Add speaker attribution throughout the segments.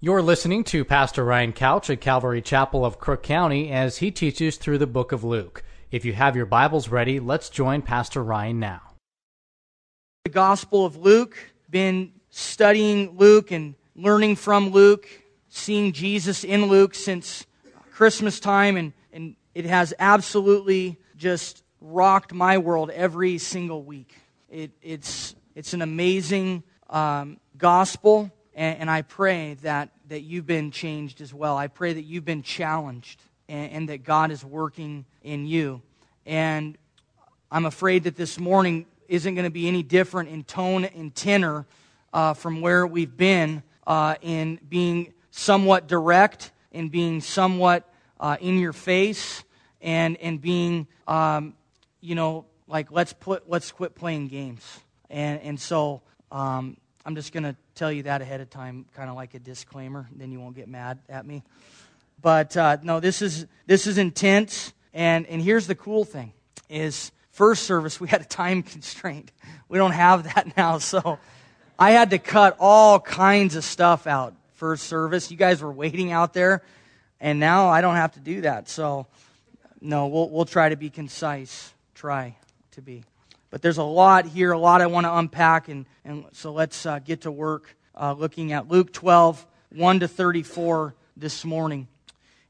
Speaker 1: You're listening to Pastor Ryan Couch at Calvary Chapel of Crook County as he teaches through the book of Luke. If you have your Bibles ready, let's join Pastor Ryan now.
Speaker 2: The Gospel of Luke, been studying Luke and learning from Luke, seeing Jesus in Luke since Christmas time, and, and it has absolutely just rocked my world every single week. It, it's, it's an amazing um, gospel and, and I pray that, that you've been changed as well. I pray that you've been challenged and, and that God is working in you. And I'm afraid that this morning isn't going to be any different in tone and tenor uh, from where we've been uh, in being somewhat direct and being somewhat uh, in your face and, and being, um, you know, like let's, put, let's quit playing games. And, and so um, I'm just going to tell you that ahead of time, kind of like a disclaimer. Then you won't get mad at me. But uh, no, this is this is intense. And and here's the cool thing: is first service we had a time constraint. We don't have that now, so I had to cut all kinds of stuff out. First service, you guys were waiting out there, and now I don't have to do that. So no, we'll we'll try to be concise. Try to be. But there's a lot here, a lot I want to unpack, and, and so let's uh, get to work uh, looking at Luke 12, 1 to 34 this morning.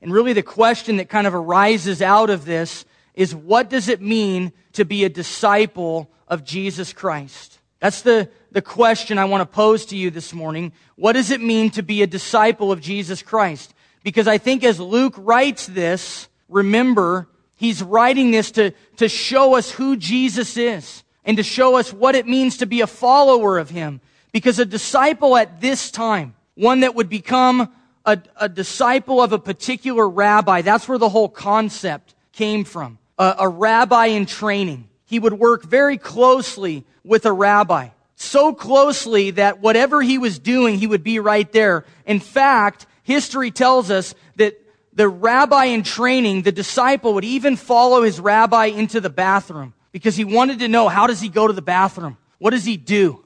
Speaker 2: And really, the question that kind of arises out of this is what does it mean to be a disciple of Jesus Christ? That's the, the question I want to pose to you this morning. What does it mean to be a disciple of Jesus Christ? Because I think as Luke writes this, remember, He's writing this to, to show us who Jesus is and to show us what it means to be a follower of Him. Because a disciple at this time, one that would become a, a disciple of a particular rabbi, that's where the whole concept came from. A, a rabbi in training. He would work very closely with a rabbi. So closely that whatever he was doing, he would be right there. In fact, history tells us the rabbi in training, the disciple would even follow his rabbi into the bathroom because he wanted to know how does he go to the bathroom? What does he do?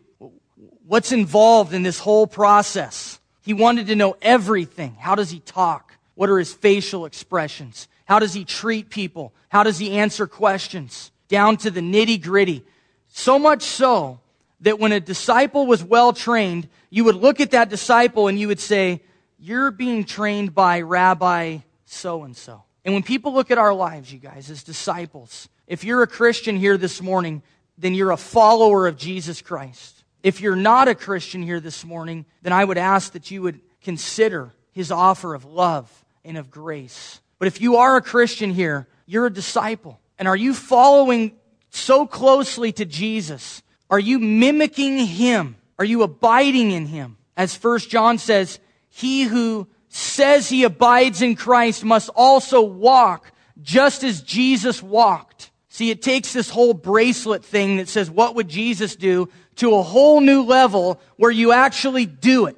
Speaker 2: What's involved in this whole process? He wanted to know everything. How does he talk? What are his facial expressions? How does he treat people? How does he answer questions? Down to the nitty gritty. So much so that when a disciple was well trained, you would look at that disciple and you would say, you're being trained by Rabbi so and so. And when people look at our lives, you guys, as disciples, if you're a Christian here this morning, then you're a follower of Jesus Christ. If you're not a Christian here this morning, then I would ask that you would consider his offer of love and of grace. But if you are a Christian here, you're a disciple. And are you following so closely to Jesus? Are you mimicking him? Are you abiding in him? As First John says, he who says he abides in Christ must also walk just as Jesus walked. See, it takes this whole bracelet thing that says, what would Jesus do to a whole new level where you actually do it.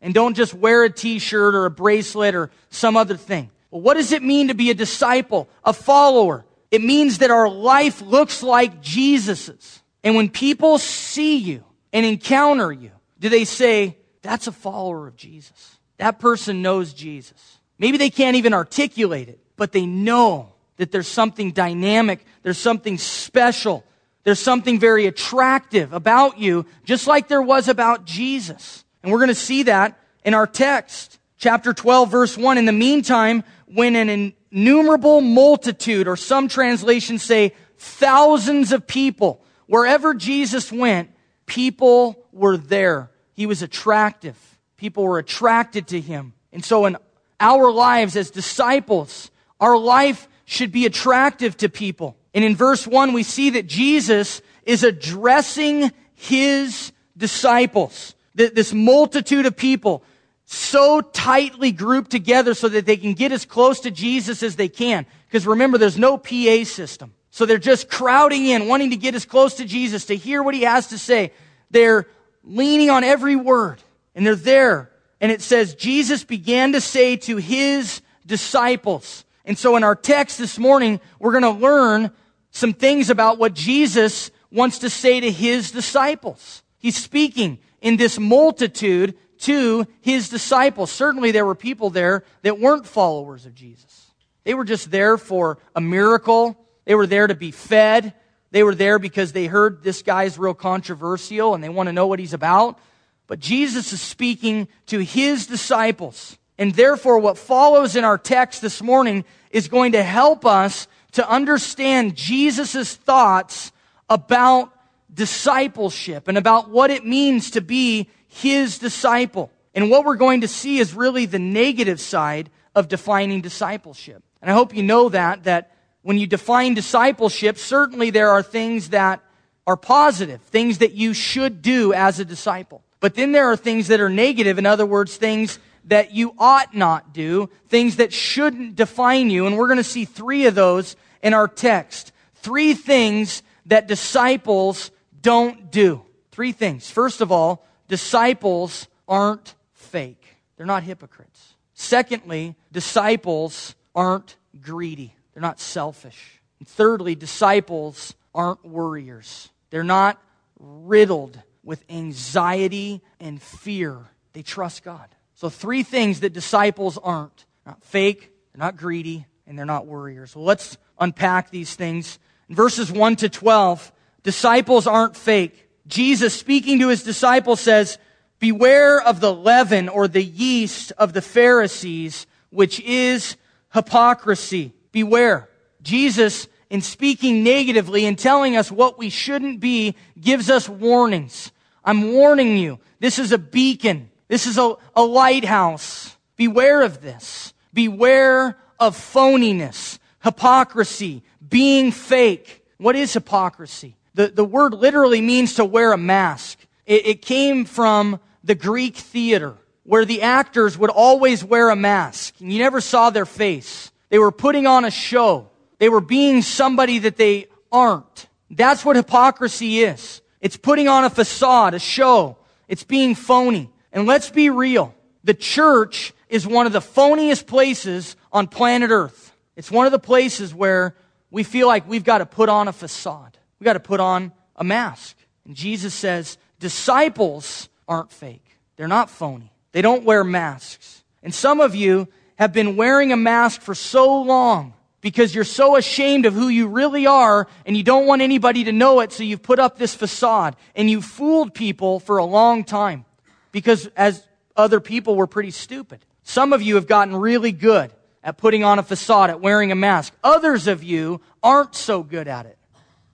Speaker 2: And don't just wear a t-shirt or a bracelet or some other thing. Well, what does it mean to be a disciple, a follower? It means that our life looks like Jesus's. And when people see you and encounter you, do they say, that's a follower of Jesus. That person knows Jesus. Maybe they can't even articulate it, but they know that there's something dynamic, there's something special, there's something very attractive about you, just like there was about Jesus. And we're going to see that in our text. Chapter 12, verse 1. In the meantime, when an innumerable multitude, or some translations say thousands of people, wherever Jesus went, people were there. He was attractive. People were attracted to him. And so in our lives as disciples, our life should be attractive to people. And in verse 1, we see that Jesus is addressing his disciples, this multitude of people, so tightly grouped together so that they can get as close to Jesus as they can. Because remember, there's no PA system. So they're just crowding in, wanting to get as close to Jesus, to hear what he has to say. They're leaning on every word. And they're there. And it says, Jesus began to say to his disciples. And so in our text this morning, we're going to learn some things about what Jesus wants to say to his disciples. He's speaking in this multitude to his disciples. Certainly there were people there that weren't followers of Jesus. They were just there for a miracle. They were there to be fed. They were there because they heard this guy's real controversial and they want to know what he's about. But Jesus is speaking to his disciples. And therefore, what follows in our text this morning is going to help us to understand Jesus' thoughts about discipleship and about what it means to be his disciple. And what we're going to see is really the negative side of defining discipleship. And I hope you know that, that when you define discipleship, certainly there are things that are positive, things that you should do as a disciple. But then there are things that are negative, in other words, things that you ought not do, things that shouldn't define you. And we're going to see three of those in our text. Three things that disciples don't do. Three things. First of all, disciples aren't fake. They're not hypocrites. Secondly, disciples aren't greedy. They're not selfish. And thirdly, disciples aren't worriers. They're not riddled with anxiety and fear. They trust God. So, three things that disciples aren't they're not fake, they're not greedy, and they're not worriers. Well, let's unpack these things. In verses 1 to 12, disciples aren't fake. Jesus, speaking to his disciples, says, Beware of the leaven or the yeast of the Pharisees, which is hypocrisy. Beware. Jesus, in speaking negatively and telling us what we shouldn't be, gives us warnings. I'm warning you. This is a beacon. This is a, a lighthouse. Beware of this. Beware of phoniness, hypocrisy, being fake. What is hypocrisy? The, the word literally means to wear a mask. It, it came from the Greek theater where the actors would always wear a mask and you never saw their face. They were putting on a show. They were being somebody that they aren't. That's what hypocrisy is. It's putting on a facade, a show. It's being phony. And let's be real. The church is one of the phoniest places on planet Earth. It's one of the places where we feel like we've got to put on a facade. We've got to put on a mask. And Jesus says, disciples aren't fake. They're not phony. They don't wear masks. And some of you have been wearing a mask for so long because you're so ashamed of who you really are and you don't want anybody to know it, so you've put up this facade and you've fooled people for a long time because as other people were pretty stupid. Some of you have gotten really good at putting on a facade, at wearing a mask. Others of you aren't so good at it.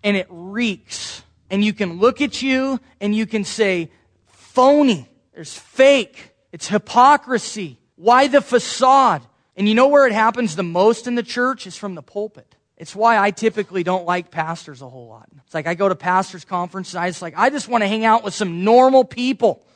Speaker 2: And it reeks. And you can look at you and you can say, phony. There's fake. It's hypocrisy. Why the facade? And you know where it happens the most in the church? Is from the pulpit. It's why I typically don't like pastors a whole lot. It's like I go to pastors' conferences, I just like, I just want to hang out with some normal people,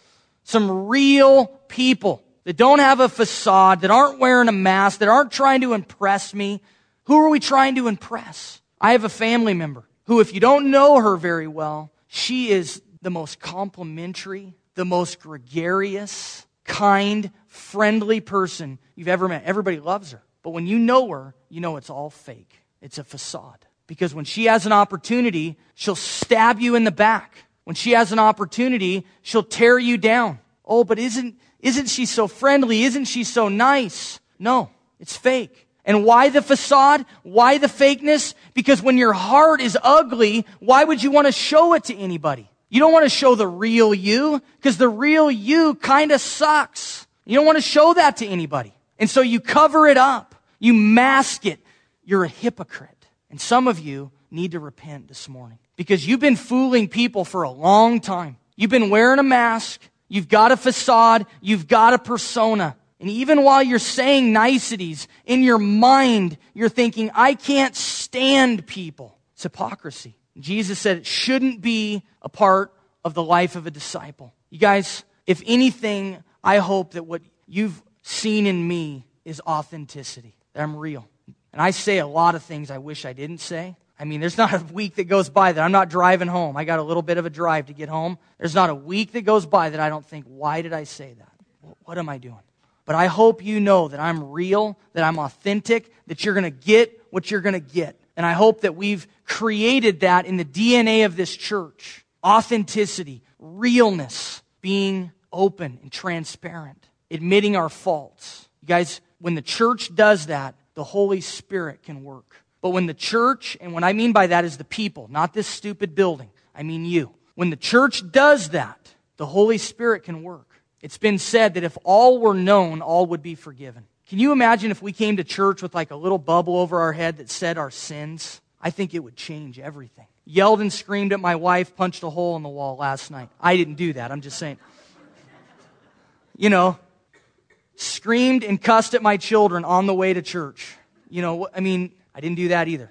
Speaker 2: some real people that don't have a facade, that aren't wearing a mask, that aren't trying to impress me. Who are we trying to impress? I have a family member who, if you don't know her very well, she is the most complimentary, the most gregarious, kind, friendly person you've ever met. Everybody loves her. But when you know her, you know it's all fake. It's a facade. Because when she has an opportunity, she'll stab you in the back. When she has an opportunity, she'll tear you down. Oh, but isn't, isn't she so friendly? Isn't she so nice? No, it's fake. And why the facade? Why the fakeness? Because when your heart is ugly, why would you want to show it to anybody? You don't want to show the real you because the real you kind of sucks. You don't want to show that to anybody. And so you cover it up. You mask it. You're a hypocrite. And some of you need to repent this morning because you've been fooling people for a long time. You've been wearing a mask. You've got a facade. You've got a persona. And even while you're saying niceties, in your mind, you're thinking, I can't stand people. It's hypocrisy. Jesus said it shouldn't be a part of the life of a disciple. You guys, if anything, I hope that what you've seen in me is authenticity, that I'm real. And I say a lot of things I wish I didn't say. I mean, there's not a week that goes by that I'm not driving home. I got a little bit of a drive to get home. There's not a week that goes by that I don't think, why did I say that? What am I doing? But I hope you know that I'm real, that I'm authentic, that you're going to get what you're going to get. And I hope that we've created that in the DNA of this church authenticity, realness, being open and transparent, admitting our faults. You guys, when the church does that, the Holy Spirit can work. But when the church, and what I mean by that is the people, not this stupid building, I mean you. When the church does that, the Holy Spirit can work. It's been said that if all were known, all would be forgiven. Can you imagine if we came to church with like a little bubble over our head that said our sins? I think it would change everything. Yelled and screamed at my wife, punched a hole in the wall last night. I didn't do that. I'm just saying. You know, screamed and cussed at my children on the way to church. You know, I mean, I didn't do that either.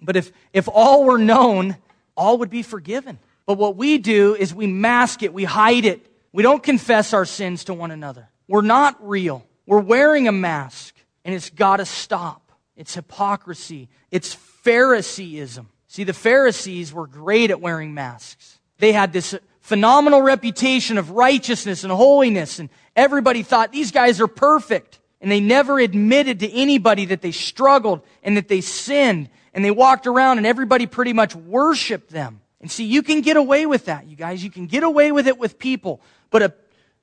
Speaker 2: But if, if all were known, all would be forgiven. But what we do is we mask it, we hide it. We don't confess our sins to one another. We're not real. We're wearing a mask, and it's got to stop. It's hypocrisy. It's Phariseeism. See, the Pharisees were great at wearing masks. They had this phenomenal reputation of righteousness and holiness, and everybody thought these guys are perfect. And they never admitted to anybody that they struggled and that they sinned. And they walked around and everybody pretty much worshiped them. And see, you can get away with that, you guys. You can get away with it with people. But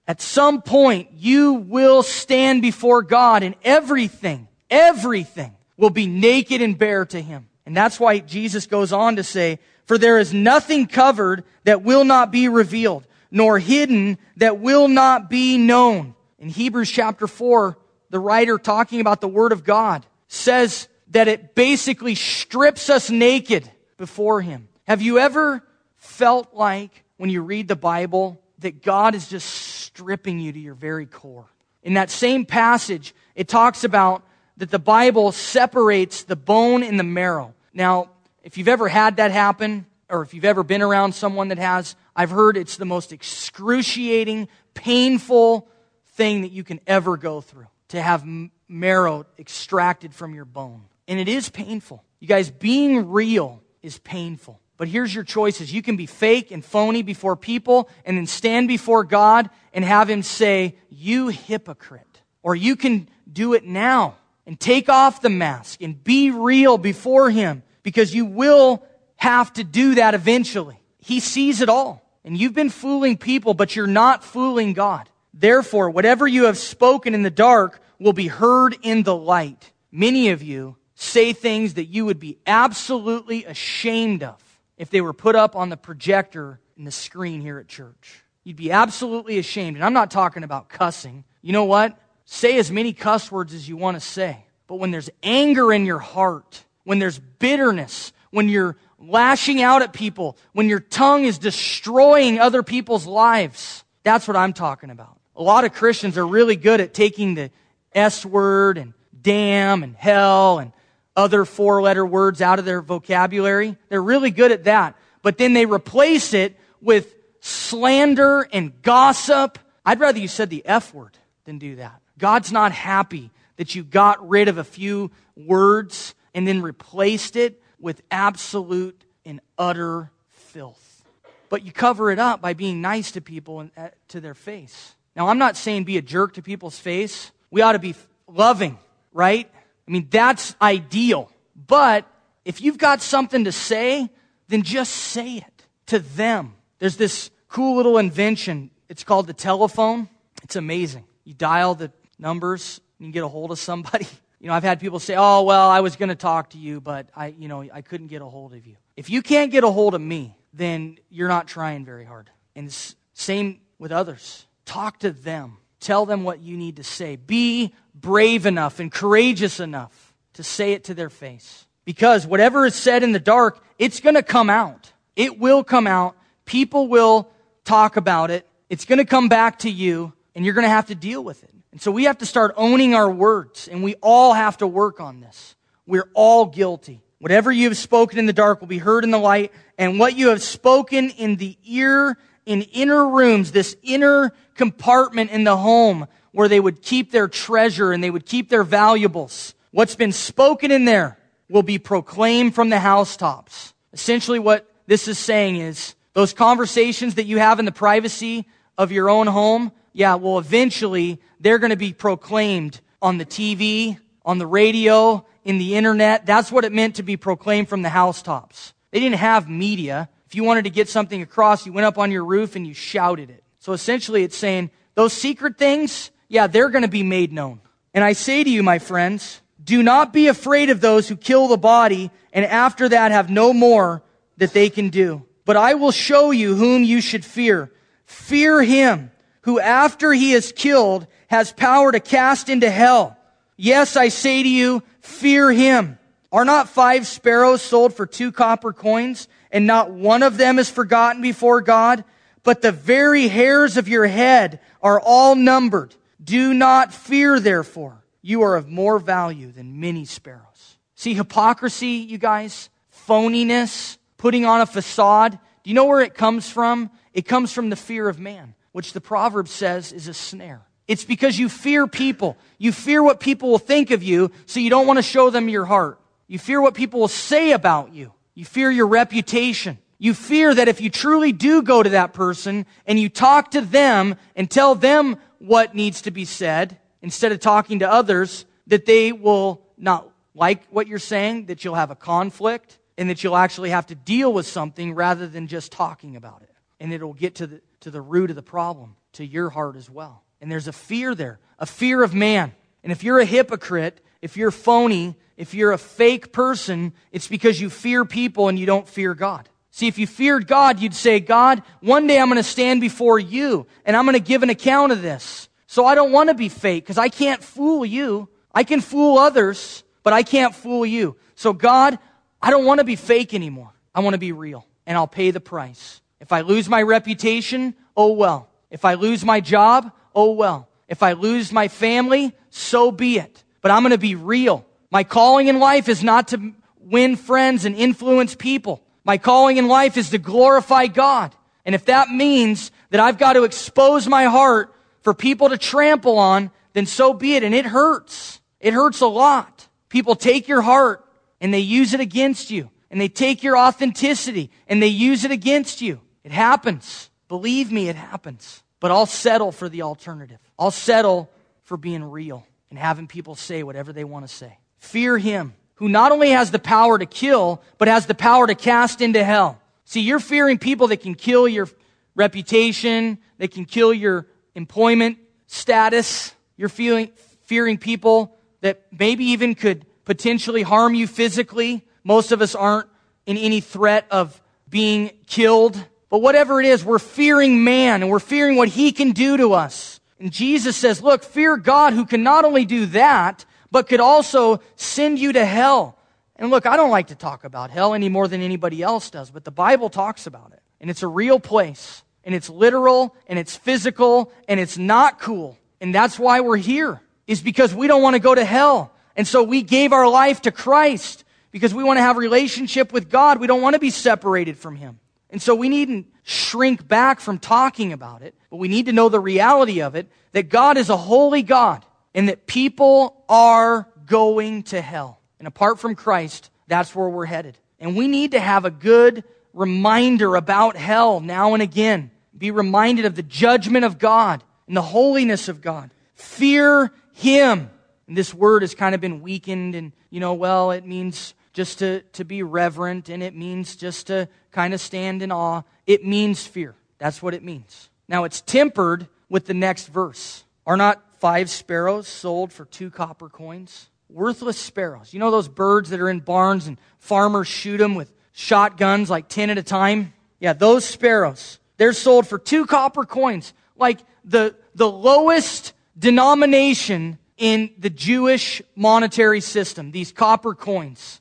Speaker 2: at some point, you will stand before God and everything, everything will be naked and bare to Him. And that's why Jesus goes on to say, For there is nothing covered that will not be revealed, nor hidden that will not be known. In Hebrews chapter 4, the writer talking about the Word of God says that it basically strips us naked before Him. Have you ever felt like when you read the Bible that God is just stripping you to your very core? In that same passage, it talks about that the Bible separates the bone and the marrow. Now, if you've ever had that happen, or if you've ever been around someone that has, I've heard it's the most excruciating, painful thing that you can ever go through to have marrow extracted from your bone. And it is painful. You guys, being real is painful. But here's your choices. You can be fake and phony before people and then stand before God and have Him say, You hypocrite. Or you can do it now and take off the mask and be real before Him because you will have to do that eventually. He sees it all. And you've been fooling people, but you're not fooling God. Therefore, whatever you have spoken in the dark will be heard in the light. Many of you say things that you would be absolutely ashamed of if they were put up on the projector in the screen here at church. You'd be absolutely ashamed. And I'm not talking about cussing. You know what? Say as many cuss words as you want to say. But when there's anger in your heart, when there's bitterness, when you're lashing out at people, when your tongue is destroying other people's lives, that's what I'm talking about. A lot of Christians are really good at taking the S word and damn and hell and other four letter words out of their vocabulary. They're really good at that. But then they replace it with slander and gossip. I'd rather you said the F word than do that. God's not happy that you got rid of a few words and then replaced it with absolute and utter filth. But you cover it up by being nice to people and uh, to their face. Now, I'm not saying be a jerk to people's face. We ought to be loving, right? I mean, that's ideal. But if you've got something to say, then just say it to them. There's this cool little invention. It's called the telephone. It's amazing. You dial the numbers, and you get a hold of somebody. You know, I've had people say, "Oh, well, I was going to talk to you, but I, you know, I couldn't get a hold of you." If you can't get a hold of me, then you're not trying very hard. And same with others. Talk to them. Tell them what you need to say. Be brave enough and courageous enough to say it to their face. Because whatever is said in the dark, it's going to come out. It will come out. People will talk about it. It's going to come back to you, and you're going to have to deal with it. And so we have to start owning our words, and we all have to work on this. We're all guilty. Whatever you have spoken in the dark will be heard in the light, and what you have spoken in the ear in inner rooms, this inner compartment in the home where they would keep their treasure and they would keep their valuables. What's been spoken in there will be proclaimed from the housetops. Essentially, what this is saying is those conversations that you have in the privacy of your own home, yeah, well, eventually they're going to be proclaimed on the TV, on the radio, in the internet. That's what it meant to be proclaimed from the housetops. They didn't have media. If you wanted to get something across, you went up on your roof and you shouted it. So essentially, it's saying those secret things, yeah, they're going to be made known. And I say to you, my friends, do not be afraid of those who kill the body and after that have no more that they can do. But I will show you whom you should fear. Fear him who after he is killed has power to cast into hell. Yes, I say to you, fear him. Are not five sparrows sold for two copper coins and not one of them is forgotten before God? But the very hairs of your head are all numbered. Do not fear, therefore. You are of more value than many sparrows. See, hypocrisy, you guys, phoniness, putting on a facade. Do you know where it comes from? It comes from the fear of man, which the proverb says is a snare. It's because you fear people. You fear what people will think of you, so you don't want to show them your heart. You fear what people will say about you. You fear your reputation. You fear that if you truly do go to that person and you talk to them and tell them what needs to be said instead of talking to others, that they will not like what you're saying, that you'll have a conflict, and that you'll actually have to deal with something rather than just talking about it. And it'll get to the, to the root of the problem, to your heart as well. And there's a fear there, a fear of man. And if you're a hypocrite, if you're phony, if you're a fake person, it's because you fear people and you don't fear God. See, if you feared God, you'd say, God, one day I'm going to stand before you and I'm going to give an account of this. So I don't want to be fake because I can't fool you. I can fool others, but I can't fool you. So God, I don't want to be fake anymore. I want to be real and I'll pay the price. If I lose my reputation, oh well. If I lose my job, oh well. If I lose my family, so be it. But I'm going to be real. My calling in life is not to win friends and influence people. My calling in life is to glorify God. And if that means that I've got to expose my heart for people to trample on, then so be it. And it hurts. It hurts a lot. People take your heart and they use it against you. And they take your authenticity and they use it against you. It happens. Believe me, it happens. But I'll settle for the alternative. I'll settle for being real and having people say whatever they want to say. Fear him who not only has the power to kill, but has the power to cast into hell. See, you're fearing people that can kill your reputation, that can kill your employment status. You're feeling, fearing people that maybe even could potentially harm you physically. Most of us aren't in any threat of being killed. But whatever it is, we're fearing man and we're fearing what he can do to us. And Jesus says, look, fear God who can not only do that, but could also send you to hell. And look, I don't like to talk about hell any more than anybody else does, but the Bible talks about it. And it's a real place. And it's literal, and it's physical, and it's not cool. And that's why we're here, is because we don't want to go to hell. And so we gave our life to Christ because we want to have relationship with God. We don't want to be separated from Him. And so we needn't shrink back from talking about it, but we need to know the reality of it that God is a holy God and that people are going to hell. And apart from Christ, that's where we're headed. And we need to have a good reminder about hell now and again. Be reminded of the judgment of God and the holiness of God. Fear Him. And this word has kind of been weakened and, you know, well, it means just to, to be reverent and it means just to kind of stand in awe. It means fear. That's what it means. Now it's tempered with the next verse. Are not five sparrows sold for two copper coins. Worthless sparrows. You know those birds that are in barns and farmers shoot them with shotguns like 10 at a time? Yeah, those sparrows. They're sold for two copper coins. Like the, the lowest denomination in the Jewish monetary system. These copper coins.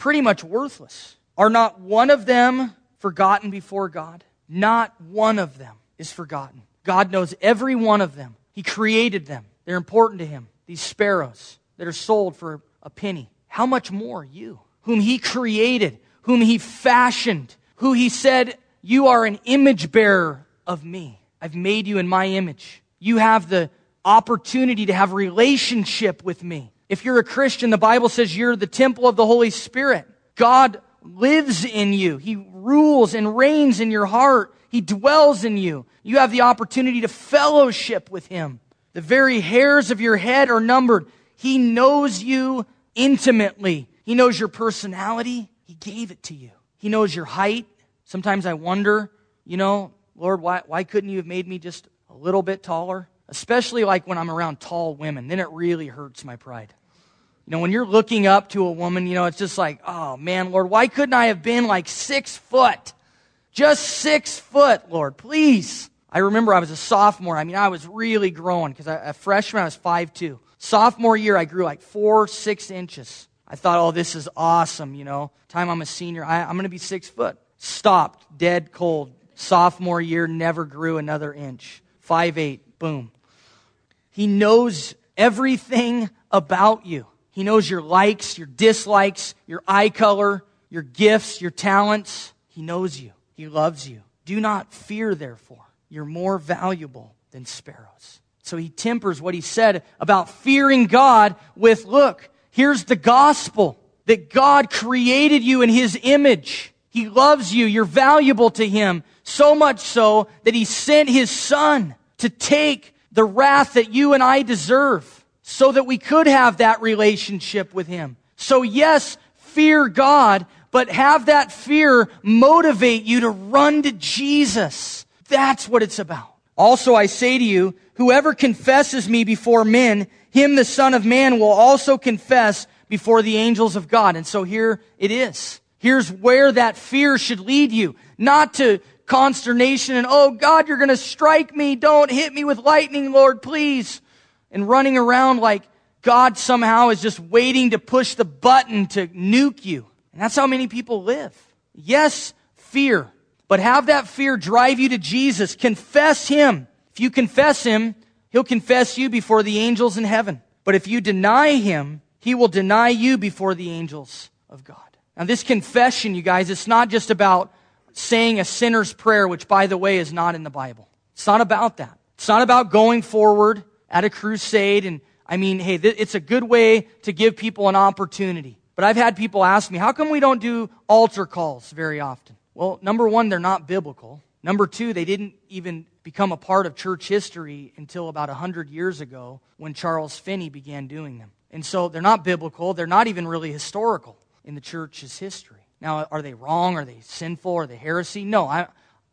Speaker 2: Pretty much worthless. Are not one of them forgotten before God? Not one of them is forgotten. God knows every one of them. He created them. They're important to him. These sparrows that are sold for a penny. How much more you, whom he created, whom he fashioned, who he said, You are an image bearer of me. I've made you in my image. You have the opportunity to have relationship with me. If you're a Christian, the Bible says you're the temple of the Holy Spirit. God lives in you. He rules and reigns in your heart. He dwells in you. You have the opportunity to fellowship with Him. The very hairs of your head are numbered. He knows you intimately. He knows your personality. He gave it to you. He knows your height. Sometimes I wonder, you know, Lord, why, why couldn't you have made me just a little bit taller? Especially like when I'm around tall women. Then it really hurts my pride. You know, when you're looking up to a woman, you know, it's just like, oh man, Lord, why couldn't I have been like six foot? Just six foot, Lord, please. I remember I was a sophomore. I mean, I was really growing because a freshman I was five two. Sophomore year, I grew like four, six inches. I thought, oh, this is awesome, you know. Time I'm a senior, I, I'm going to be six foot. Stopped, dead cold. Sophomore year, never grew another inch. Five eight, boom. He knows everything about you. He knows your likes, your dislikes, your eye color, your gifts, your talents. He knows you. He loves you. Do not fear, therefore. You're more valuable than sparrows. So he tempers what he said about fearing God with look, here's the gospel that God created you in his image. He loves you. You're valuable to him. So much so that he sent his son to take the wrath that you and I deserve so that we could have that relationship with him. So yes, fear God, but have that fear motivate you to run to Jesus. That's what it's about. Also, I say to you, whoever confesses me before men, him the Son of Man will also confess before the angels of God. And so here it is. Here's where that fear should lead you. Not to consternation and, oh God, you're going to strike me. Don't hit me with lightning, Lord, please. And running around like God somehow is just waiting to push the button to nuke you. And that's how many people live. Yes, fear. But have that fear drive you to Jesus. Confess Him. If you confess Him, He'll confess you before the angels in heaven. But if you deny Him, He will deny you before the angels of God. Now, this confession, you guys, it's not just about saying a sinner's prayer, which, by the way, is not in the Bible. It's not about that. It's not about going forward at a crusade. And I mean, hey, th- it's a good way to give people an opportunity. But I've had people ask me, how come we don't do altar calls very often? Well, number one, they're not biblical. Number two, they didn't even become a part of church history until about 100 years ago when Charles Finney began doing them. And so they're not biblical. They're not even really historical in the church's history. Now, are they wrong? Are they sinful? Are they heresy? No, I,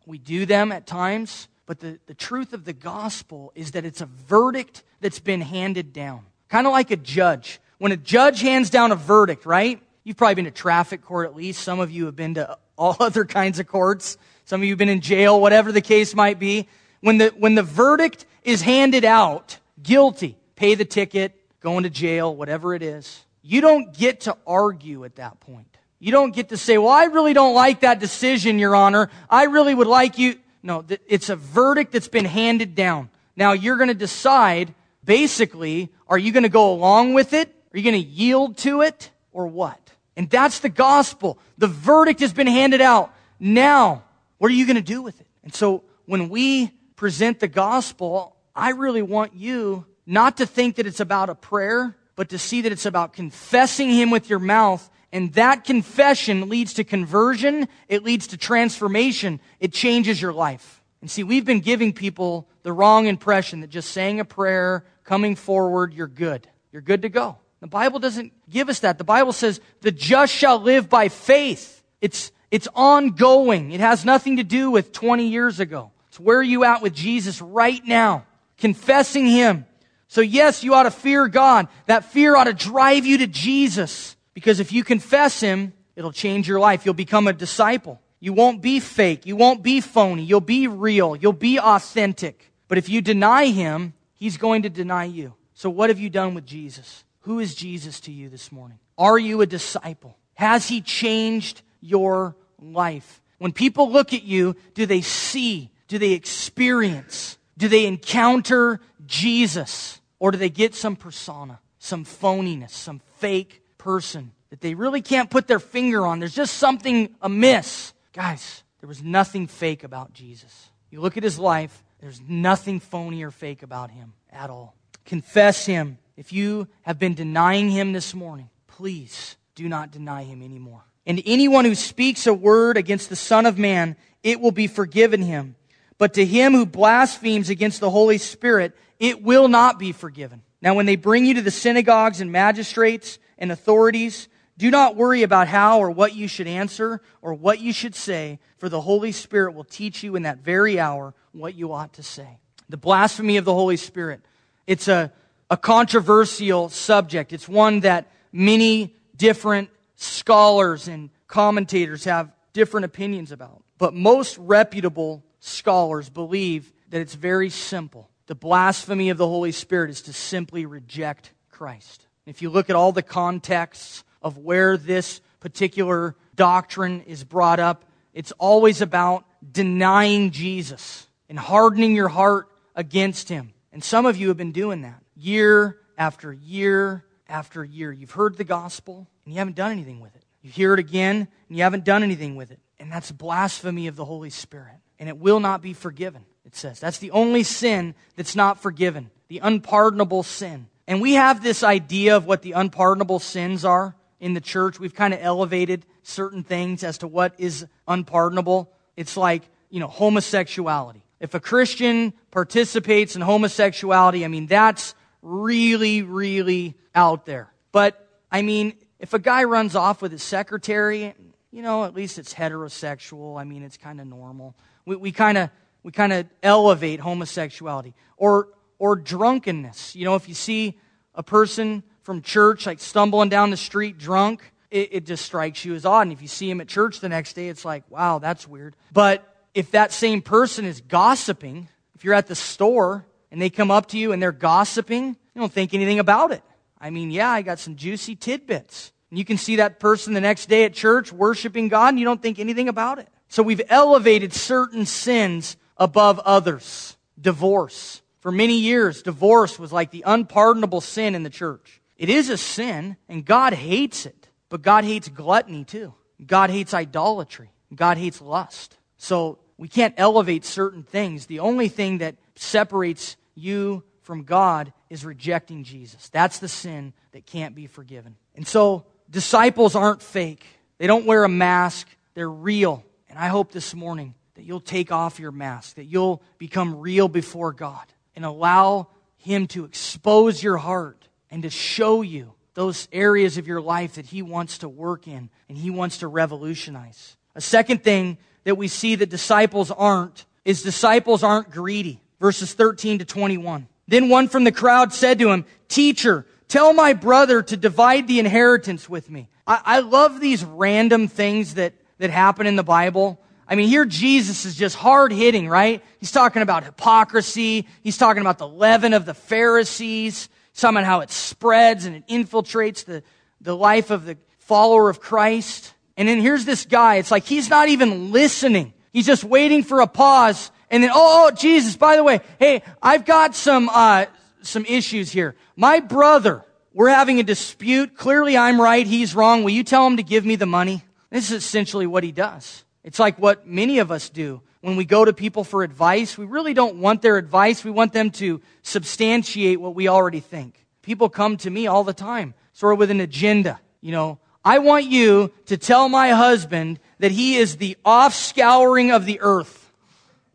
Speaker 2: we do them at times, but the, the truth of the gospel is that it's a verdict that's been handed down. Kind of like a judge. When a judge hands down a verdict, right? You've probably been to traffic court at least. Some of you have been to all other kinds of courts. Some of you have been in jail, whatever the case might be. When the, when the verdict is handed out, guilty, pay the ticket, go into jail, whatever it is, you don't get to argue at that point. You don't get to say, well, I really don't like that decision, Your Honor. I really would like you. No, it's a verdict that's been handed down. Now you're going to decide, basically, are you going to go along with it? Are you going to yield to it? Or what? And that's the gospel. The verdict has been handed out. Now, what are you going to do with it? And so when we present the gospel, I really want you not to think that it's about a prayer, but to see that it's about confessing Him with your mouth and that confession leads to conversion. It leads to transformation. It changes your life. And see, we've been giving people the wrong impression that just saying a prayer, coming forward, you're good. You're good to go. The Bible doesn't give us that. The Bible says the just shall live by faith. It's, it's ongoing. It has nothing to do with 20 years ago. It's where are you at with Jesus right now? Confessing Him. So yes, you ought to fear God. That fear ought to drive you to Jesus. Because if you confess Him, it'll change your life. You'll become a disciple. You won't be fake. You won't be phony. You'll be real. You'll be authentic. But if you deny Him, He's going to deny you. So what have you done with Jesus? Who is Jesus to you this morning? Are you a disciple? Has He changed your life? When people look at you, do they see? Do they experience? Do they encounter Jesus? Or do they get some persona, some phoniness, some fake person that they really can't put their finger on. There's just something amiss. Guys, there was nothing fake about Jesus. You look at his life, there's nothing phony or fake about him at all. Confess him. If you have been denying him this morning, please do not deny him anymore. And anyone who speaks a word against the Son of Man, it will be forgiven him. But to him who blasphemes against the Holy Spirit, it will not be forgiven. Now, when they bring you to the synagogues and magistrates, and authorities, Do not worry about how or what you should answer or what you should say, for the Holy Spirit will teach you in that very hour what you ought to say. The blasphemy of the Holy Spirit. It's a, a controversial subject. It's one that many different scholars and commentators have different opinions about. But most reputable scholars believe that it's very simple. The blasphemy of the Holy Spirit is to simply reject Christ. If you look at all the contexts of where this particular doctrine is brought up, it's always about denying Jesus and hardening your heart against him. And some of you have been doing that year after year after year. You've heard the gospel and you haven't done anything with it. You hear it again and you haven't done anything with it. And that's blasphemy of the Holy Spirit. And it will not be forgiven, it says. That's the only sin that's not forgiven, the unpardonable sin. And we have this idea of what the unpardonable sins are in the church. We've kind of elevated certain things as to what is unpardonable. It's like, you know, homosexuality. If a Christian participates in homosexuality, I mean, that's really, really out there. But, I mean, if a guy runs off with his secretary, you know, at least it's heterosexual. I mean, it's kind of normal. We, kind of we kind of elevate homosexuality or or drunkenness. You know, if you see a person from church like stumbling down the street drunk, it, it just strikes you as odd. And if you see him at church the next day, it's like, wow, that's weird. But if that same person is gossiping, if you're at the store and they come up to you and they're gossiping, you don't think anything about it. I mean, yeah, I got some juicy tidbits. And you can see that person the next day at church worshiping God and you don't think anything about it. So we've elevated certain sins above others. Divorce. For many years, divorce was like the unpardonable sin in the church. It is a sin, and God hates it. But God hates gluttony too. God hates idolatry. God hates lust. So we can't elevate certain things. The only thing that separates you from God is rejecting Jesus. That's the sin that can't be forgiven. And so disciples aren't fake. They don't wear a mask. They're real. And I hope this morning that you'll take off your mask, that you'll become real before God and allow Him to expose your heart and to show you those areas of your life that He wants to work in and He wants to revolutionize. A second thing that we see that disciples aren't is disciples aren't greedy. Verses 13 to 21. Then one from the crowd said to him, Teacher, tell my brother to divide the inheritance with me. I, I love these random things that, that happen in the Bible. I mean, here Jesus is just hard hitting, right? He's talking about hypocrisy. He's talking about the leaven of the Pharisees. Talking how it spreads and it infiltrates the, the life of the follower of Christ. And then here's this guy. It's like he's not even listening. He's just waiting for a pause. And then, oh, oh Jesus, by the way, hey, I've got some, uh, some issues here. My brother, we're having a dispute. Clearly I'm right. He's wrong. Will you tell him to give me the money? This is essentially what he does. It's like what many of us do. When we go to people for advice, we really don't want their advice. We want them to substantiate what we already think. People come to me all the time, sort of with an agenda. You know, I want you to tell my husband that he is the offscouring of the earth.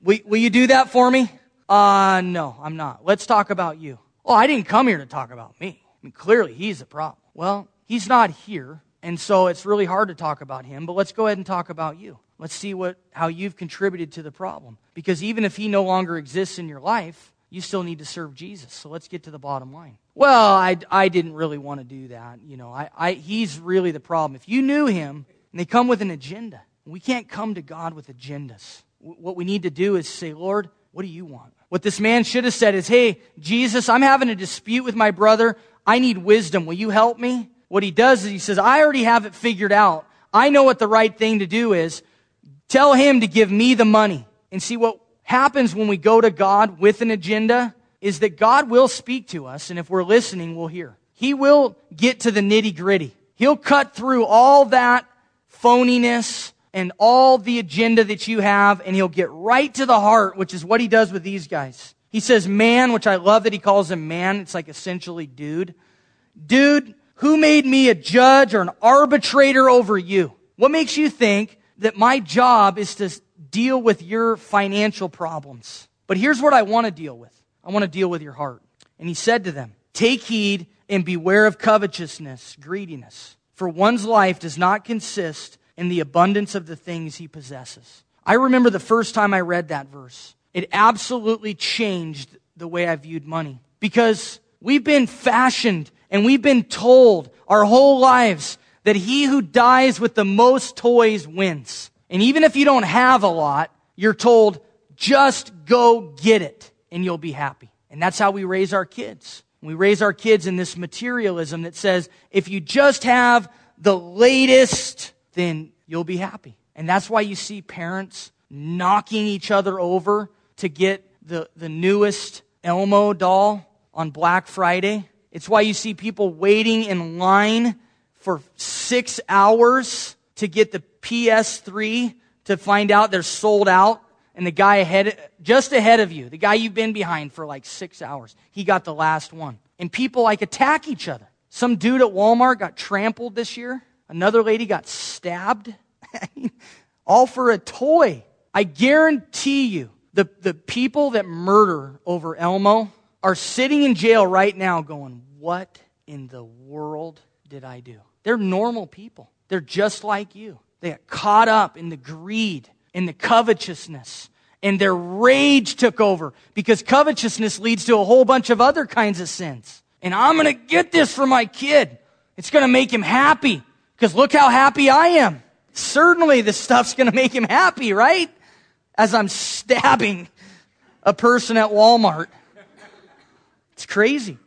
Speaker 2: Will, will you do that for me? Uh, no, I'm not. Let's talk about you. Oh, I didn't come here to talk about me. I mean, clearly he's the problem. Well, he's not here, and so it's really hard to talk about him, but let's go ahead and talk about you. Let's see what, how you've contributed to the problem. Because even if he no longer exists in your life, you still need to serve Jesus. So let's get to the bottom line. Well, I, I didn't really want to do that. You know, I, I, he's really the problem. If you knew him, and they come with an agenda, we can't come to God with agendas. What we need to do is say, Lord, what do you want? What this man should have said is, Hey, Jesus, I'm having a dispute with my brother. I need wisdom. Will you help me? What he does is he says, I already have it figured out. I know what the right thing to do is. Tell him to give me the money. And see what happens when we go to God with an agenda is that God will speak to us, and if we're listening, we'll hear. He will get to the nitty gritty. He'll cut through all that phoniness and all the agenda that you have, and he'll get right to the heart, which is what he does with these guys. He says man, which I love that he calls him man. It's like essentially dude. Dude, who made me a judge or an arbitrator over you? What makes you think that my job is to deal with your financial problems? But here's what I want to deal with. I want to deal with your heart. And he said to them, Take heed and beware of covetousness, greediness. for one's life does not consist in the abundance of the things he possesses. I remember the first time I read that verse. It absolutely changed the way I viewed money because we've been fashioned and we've been told our whole lives that he who dies with the most toys wins. And even if you don't have a lot, you're told, just go get it and you'll be happy. And that's how we raise our kids. We raise our kids in this materialism that says, if you just have the latest, then you'll be happy. And that's why you see parents knocking each other over to get the, the newest Elmo doll on Black Friday. It's why you see people waiting in line for six hours to get the PS3 to find out they're sold out. And the guy ahead, just ahead of you, the guy you've been behind for like six hours, he got the last one. And people like attack each other. Some dude at Walmart got trampled this year. Another lady got stabbed. all for a toy. I guarantee you, the, the people that murder over Elmo are sitting in jail right now going, What in the world did I do? They're normal people. They're just like you. They got caught up in the greed, in the covetousness, and their rage took over because covetousness leads to a whole bunch of other kinds of sins. And I'm going to get this for my kid. It's going to make him happy because look how happy I am. Certainly, this stuff's going to make him happy, right? As I'm stabbing a person at Walmart. It's crazy.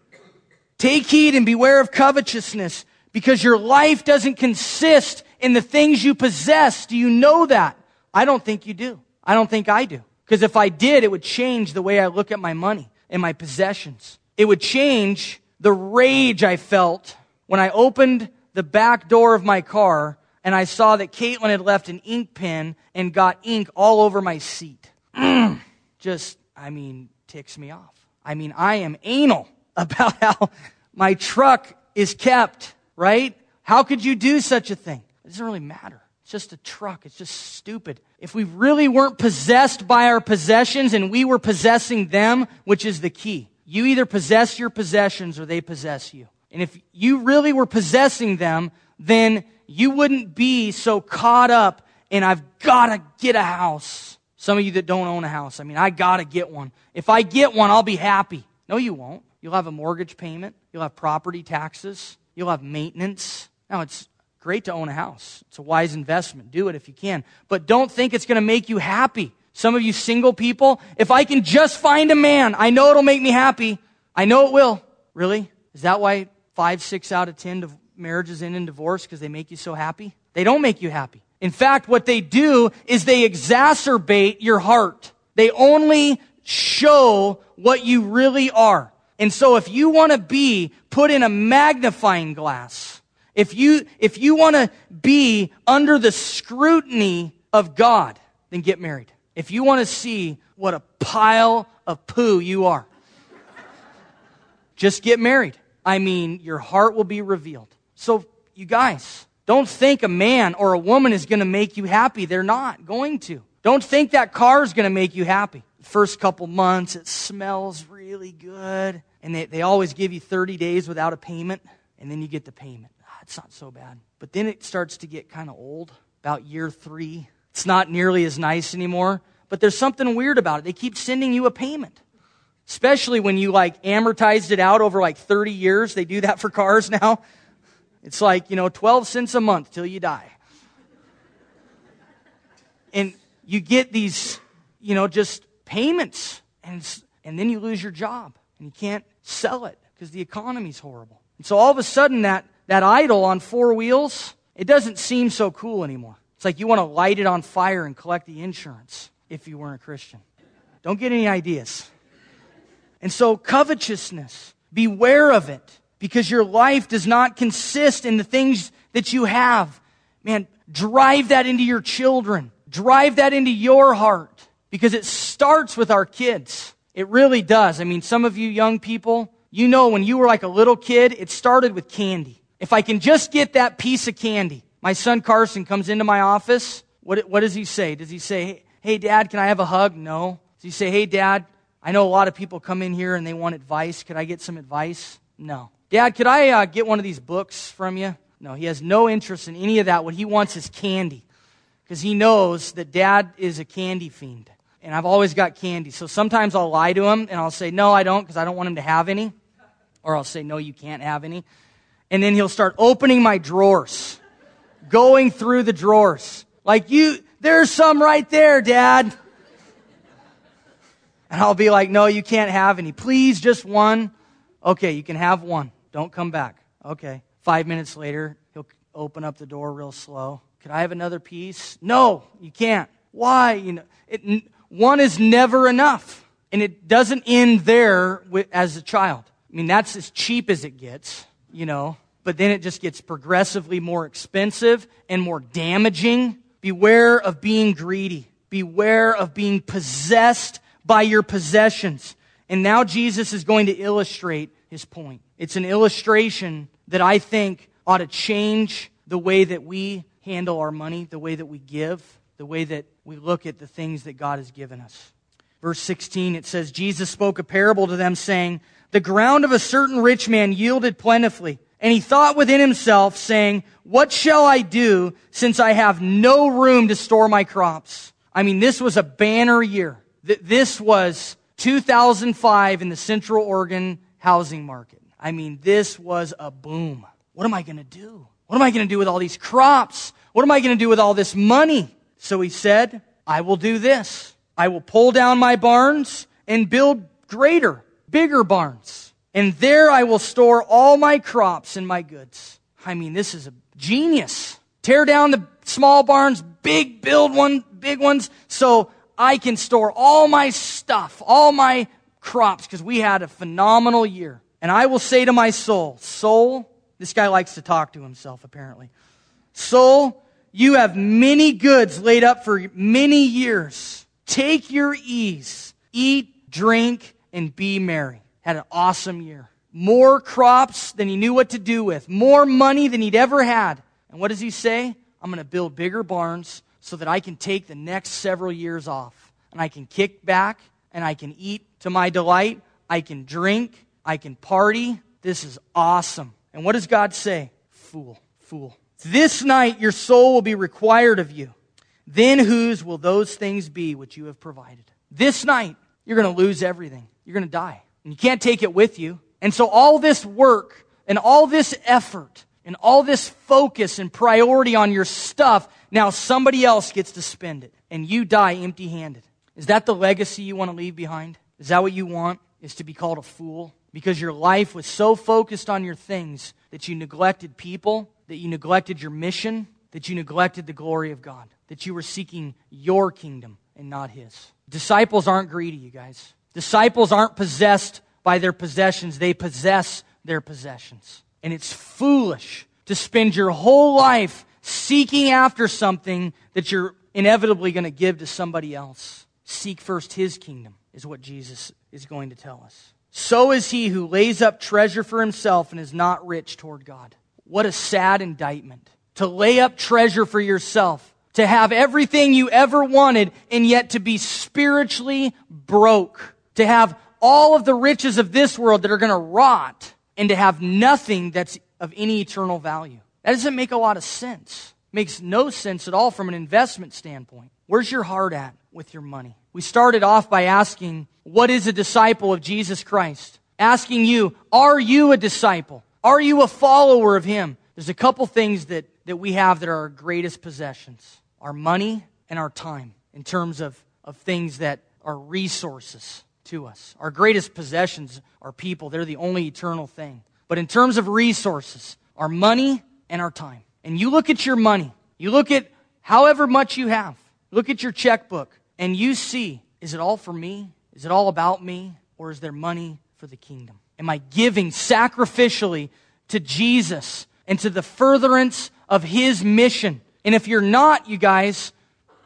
Speaker 2: Take heed and beware of covetousness because your life doesn't consist in the things you possess. Do you know that? I don't think you do. I don't think I do. Because if I did, it would change the way I look at my money and my possessions. It would change the rage I felt when I opened the back door of my car and I saw that Caitlin had left an ink pen and got ink all over my seat. Mm. Just, I mean, ticks me off. I mean, I am anal about how my truck is kept, right? How could you do such a thing? It doesn't really matter. It's just a truck. It's just stupid. If we really weren't possessed by our possessions and we were possessing them, which is the key, you either possess your possessions or they possess you. And if you really were possessing them, then you wouldn't be so caught up in I've got to get a house. Some of you that don't own a house, I mean, I got to get one. If I get one, I'll be happy. No, you won't. You'll have a mortgage payment, you'll have property taxes, you'll have maintenance. Now, it's great to own a house, it's a wise investment. Do it if you can. But don't think it's going to make you happy. Some of you single people, if I can just find a man, I know it'll make me happy. I know it will. Really? Is that why five, six out of ten marriages end in divorce because they make you so happy? They don't make you happy. In fact, what they do is they exacerbate your heart. They only show what you really are. And so if you want to be put in a magnifying glass, if you, if you want to be under the scrutiny of God, then get married. If you want to see what a pile of poo you are, just get married. I mean, your heart will be revealed. So, you guys, don't think a man or a woman is going to make you happy. They're not going to. Don't think that car is going to make you happy. First couple months, it smells really good. And they, they always give you 30 days without a payment, and then you get the payment. Ah, it's not so bad. But then it starts to get kind of old, about year three. It's not nearly as nice anymore, but there's something weird about it. They keep sending you a payment. Especially when you like amortized it out over like 30 years. They do that for cars now. It's like, you know, 12 cents a month till you die. And you get these, you know, just payments. And, and then you lose your job. And you can't sell it because the economy's horrible. And so all of a sudden, that, that idol on four wheels, it doesn't seem so cool anymore. It's like you want to light it on fire and collect the insurance if you weren't a Christian. Don't get any ideas. And so, covetousness, beware of it because your life does not consist in the things that you have. Man, drive that into your children. Drive that into your heart because it starts with our kids. It really does. I mean, some of you young people, you know when you were like a little kid, it started with candy. If I can just get that piece of candy, my son Carson comes into my office. What, what does he say? Does he say, Hey, dad, can I have a hug? No. Does he say, Hey, dad, I know a lot of people come in here and they want advice. Could I get some advice? No. Dad, could I uh, get one of these books from you? No, he has no interest in any of that. What he wants is candy because he knows that dad is a candy fiend. And I've always got candy. So sometimes I'll lie to him and I'll say, no, I don't because I don't want him to have any. Or I'll say, no, you can't have any. And then he'll start opening my drawers, going through the drawers. Like, you, there's some right there, dad. And I'll be like, no, you can't have any. Please, just one. Okay, you can have one. Don't come back. Okay. Five minutes later, he'll open up the door real slow. Could I have another piece? No, you can't. Why? You know, it, one is never enough. And it doesn't end there with, as a child. I mean, that's as cheap as it gets, you know, but then it just gets progressively more expensive and more damaging. Beware of being greedy. Beware of being possessed by your possessions. And now Jesus is going to illustrate his point. It's an illustration that I think ought to change the way that we handle our money, the way that we give, the way that we look at the things that God has given us. Verse 16, it says, Jesus spoke a parable to them, saying, The ground of a certain rich man yielded plentifully. And he thought within himself, saying, What shall I do since I have no room to store my crops? I mean, this was a banner year. This was 2005 in the Central Oregon housing market. I mean, this was a boom. What am I going to do? What am I going to do with all these crops? What am I going to do with all this money? So he said, I will do this. I will pull down my barns and build greater, bigger barns. And there I will store all my crops and my goods. I mean, this is a genius. Tear down the small barns, big build one, big ones, so I can store all my stuff, all my crops, because we had a phenomenal year. And I will say to my soul, soul, this guy likes to talk to himself apparently. Soul, you have many goods laid up for many years. Take your ease. Eat, drink, and be merry. Had an awesome year. More crops than he knew what to do with. More money than he'd ever had. And what does he say? I'm going to build bigger barns so that I can take the next several years off. And I can kick back and I can eat to my delight. I can drink. I can party. This is awesome. And what does God say? Fool, fool. This night your soul will be required of you. Then whose will those things be which you have provided? This night you're going to lose everything. You're going to die. And you can't take it with you. And so all this work and all this effort and all this focus and priority on your stuff, now somebody else gets to spend it. And you die empty handed. Is that the legacy you want to leave behind? Is that what you want? Is to be called a fool? Because your life was so focused on your things that you neglected people that you neglected your mission, that you neglected the glory of God, that you were seeking your kingdom and not His. Disciples aren't greedy, you guys. Disciples aren't possessed by their possessions, they possess their possessions. And it's foolish to spend your whole life seeking after something that you're inevitably going to give to somebody else. Seek first His kingdom, is what Jesus is going to tell us. So is he who lays up treasure for himself and is not rich toward God. What a sad indictment. To lay up treasure for yourself, to have everything you ever wanted, and yet to be spiritually broke. To have all of the riches of this world that are going to rot, and to have nothing that's of any eternal value. That doesn't make a lot of sense. Makes no sense at all from an investment standpoint. Where's your heart at with your money? We started off by asking, what is a disciple of Jesus Christ? Asking you, are you a disciple? Are you a follower of Him? There's a couple things that, that we have that are our greatest possessions our money and our time, in terms of, of things that are resources to us. Our greatest possessions are people, they're the only eternal thing. But in terms of resources, our money and our time. And you look at your money, you look at however much you have, look at your checkbook, and you see is it all for me? Is it all about me? Or is there money for the kingdom? Am I giving sacrificially to Jesus and to the furtherance of his mission? And if you're not, you guys,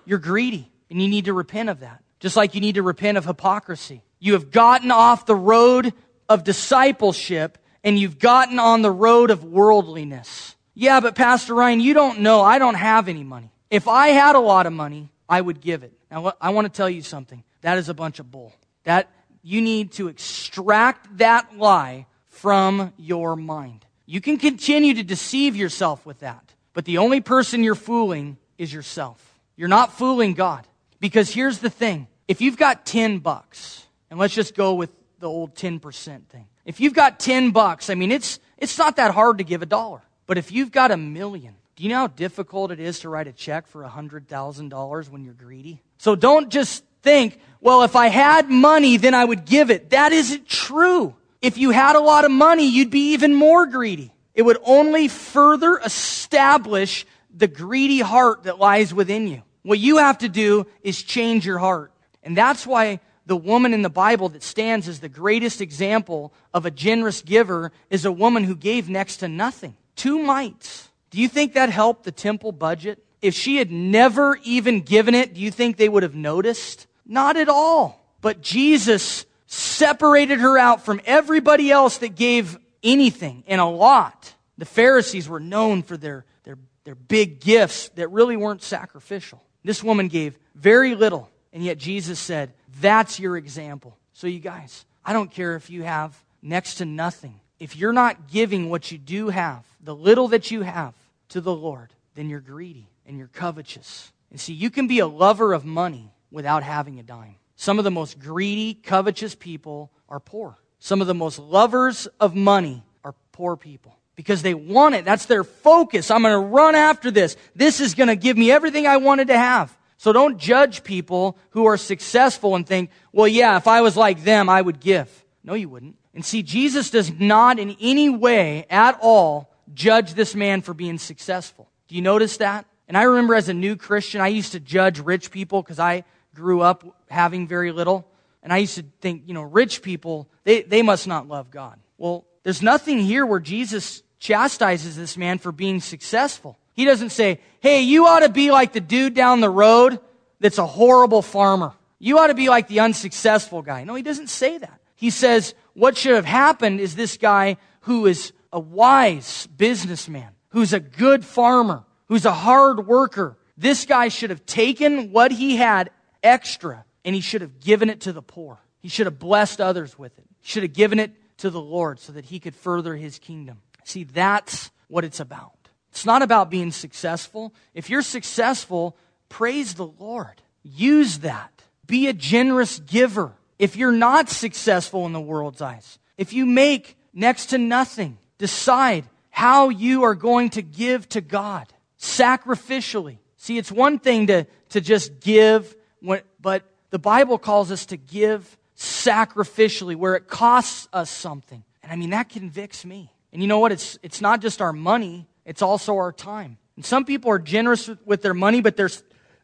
Speaker 2: you're greedy and you need to repent of that. Just like you need to repent of hypocrisy. You have gotten off the road of discipleship and you've gotten on the road of worldliness. Yeah, but Pastor Ryan, you don't know. I don't have any money. If I had a lot of money, I would give it. Now, I want to tell you something. That is a bunch of bull. That you need to extract that lie from your mind. You can continue to deceive yourself with that. But the only person you're fooling is yourself. You're not fooling God. Because here's the thing if you've got 10 bucks, and let's just go with the old 10% thing. If you've got 10 bucks, I mean, it's, it's not that hard to give a dollar. But if you've got a million, do you know how difficult it is to write a check for $100,000 when you're greedy? So don't just think, well, if I had money, then I would give it. That isn't true. If you had a lot of money, you'd be even more greedy. It would only further establish the greedy heart that lies within you. What you have to do is change your heart. And that's why the woman in the Bible that stands as the greatest example of a generous giver is a woman who gave next to nothing. Two mites. Do you think that helped the temple budget? If she had never even given it, do you think they would have noticed? Not at all. But Jesus separated her out from everybody else that gave anything and a lot. The Pharisees were known for their, their, their big gifts that really weren't sacrificial. This woman gave very little, and yet Jesus said, That's your example. So, you guys, I don't care if you have next to nothing. If you're not giving what you do have, the little that you have, to the Lord, then you're greedy and you're covetous. And see, you can be a lover of money without having a dime. Some of the most greedy, covetous people are poor. Some of the most lovers of money are poor people because they want it. That's their focus. I'm going to run after this. This is going to give me everything I wanted to have. So don't judge people who are successful and think, well, yeah, if I was like them, I would give. No, you wouldn't. And see, Jesus does not in any way at all judge this man for being successful. Do you notice that? And I remember as a new Christian, I used to judge rich people because I grew up having very little. And I used to think, you know, rich people, they, they must not love God. Well, there's nothing here where Jesus chastises this man for being successful. He doesn't say, hey, you ought to be like the dude down the road that's a horrible farmer. You ought to be like the unsuccessful guy. No, he doesn't say that. He says, what should have happened is this guy who is a wise businessman, who's a good farmer, who's a hard worker. This guy should have taken what he had extra and he should have given it to the poor. He should have blessed others with it. He should have given it to the Lord so that he could further his kingdom. See, that's what it's about. It's not about being successful. If you're successful, praise the Lord. Use that. Be a generous giver. If you're not successful in the world's eyes, if you make next to nothing, decide how you are going to give to God sacrificially. See, it's one thing to, to just give, but the Bible calls us to give sacrificially where it costs us something. And I mean, that convicts me. And you know what? It's, it's not just our money, it's also our time. And some people are generous with their money, but they're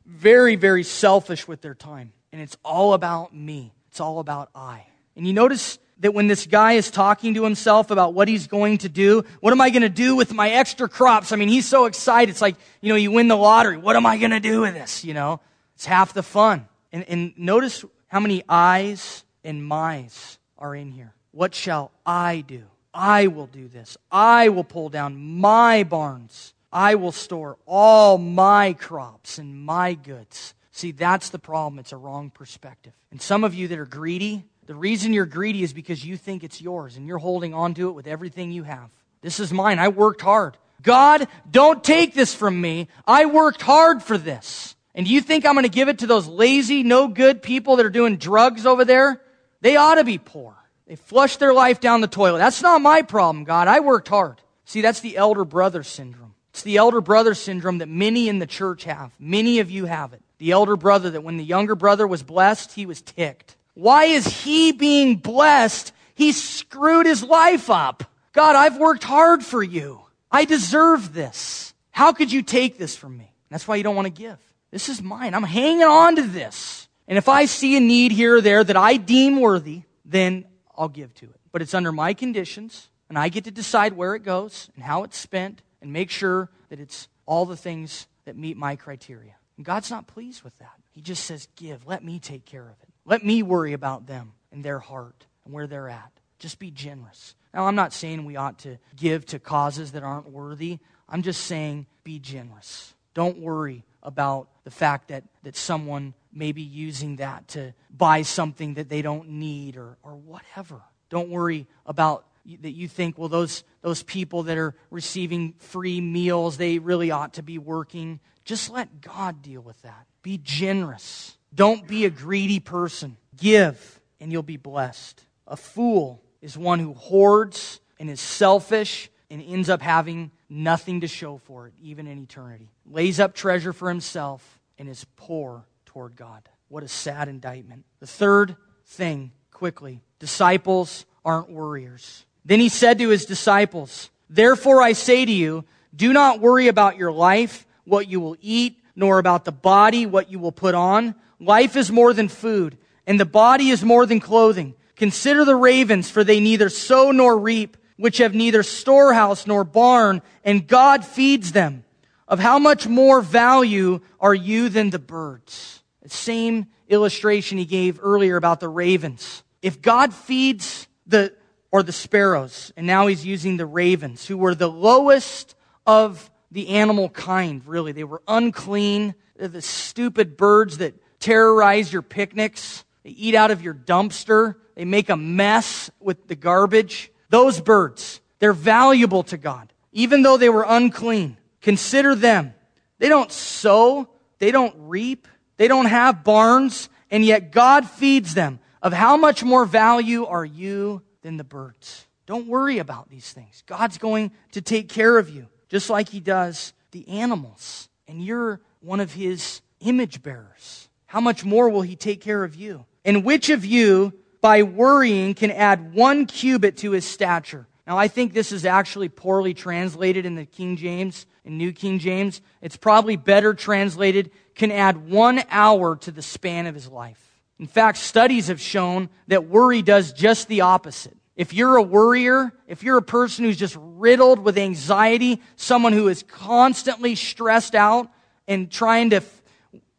Speaker 2: very, very selfish with their time. And it's all about me, it's all about I. And you notice that when this guy is talking to himself about what he's going to do, what am I going to do with my extra crops? I mean, he's so excited. It's like, you know, you win the lottery. What am I going to do with this? You know, it's half the fun. And, and notice how many I's and my's are in here. What shall I do? I will do this. I will pull down my barns. I will store all my crops and my goods. See, that's the problem. It's a wrong perspective. And some of you that are greedy, the reason you're greedy is because you think it's yours and you're holding on to it with everything you have. This is mine. I worked hard. God, don't take this from me. I worked hard for this. And you think I'm going to give it to those lazy, no good people that are doing drugs over there? They ought to be poor. They flush their life down the toilet. That's not my problem, God. I worked hard. See, that's the elder brother syndrome. It's the elder brother syndrome that many in the church have. Many of you have it. The elder brother that when the younger brother was blessed, he was ticked. Why is he being blessed? He screwed his life up. God, I've worked hard for you. I deserve this. How could you take this from me? That's why you don't want to give. This is mine. I'm hanging on to this. And if I see a need here or there that I deem worthy, then I'll give to it. But it's under my conditions, and I get to decide where it goes and how it's spent and make sure that it's all the things that meet my criteria. And God's not pleased with that. He just says, Give. Let me take care of it. Let me worry about them and their heart and where they're at. Just be generous. Now, I'm not saying we ought to give to causes that aren't worthy. I'm just saying be generous. Don't worry about the fact that, that someone may be using that to buy something that they don't need or, or whatever. Don't worry about that you think, well, those, those people that are receiving free meals, they really ought to be working. Just let God deal with that. Be generous. Don't be a greedy person. Give, and you'll be blessed. A fool is one who hoards and is selfish and ends up having nothing to show for it, even in eternity. Lays up treasure for himself and is poor toward God. What a sad indictment. The third thing, quickly disciples aren't worriers. Then he said to his disciples, Therefore I say to you, do not worry about your life, what you will eat, nor about the body, what you will put on. Life is more than food, and the body is more than clothing. Consider the ravens, for they neither sow nor reap, which have neither storehouse nor barn, and God feeds them. Of how much more value are you than the birds? The same illustration he gave earlier about the ravens. If God feeds the or the sparrows. And now he's using the ravens, who were the lowest of the animal kind, really. They were unclean. They're the stupid birds that terrorize your picnics. They eat out of your dumpster. They make a mess with the garbage. Those birds, they're valuable to God, even though they were unclean. Consider them. They don't sow, they don't reap, they don't have barns, and yet God feeds them. Of how much more value are you than the birds. Don't worry about these things. God's going to take care of you, just like He does the animals. And you're one of His image bearers. How much more will He take care of you? And which of you, by worrying, can add one cubit to his stature? Now, I think this is actually poorly translated in the King James, in New King James. It's probably better translated, can add one hour to the span of his life. In fact, studies have shown that worry does just the opposite. If you're a worrier, if you're a person who's just riddled with anxiety, someone who is constantly stressed out and trying to f-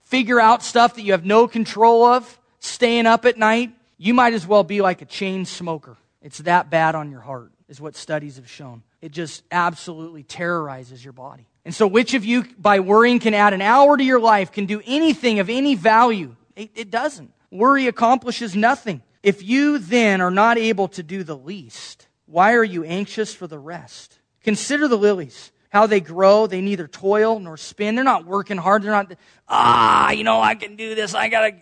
Speaker 2: figure out stuff that you have no control of, staying up at night, you might as well be like a chain smoker. It's that bad on your heart, is what studies have shown. It just absolutely terrorizes your body. And so, which of you, by worrying, can add an hour to your life, can do anything of any value? It, it doesn't. Worry accomplishes nothing. If you then are not able to do the least, why are you anxious for the rest? Consider the lilies, how they grow. They neither toil nor spin. They're not working hard. They're not, ah, you know, I can do this. I gotta.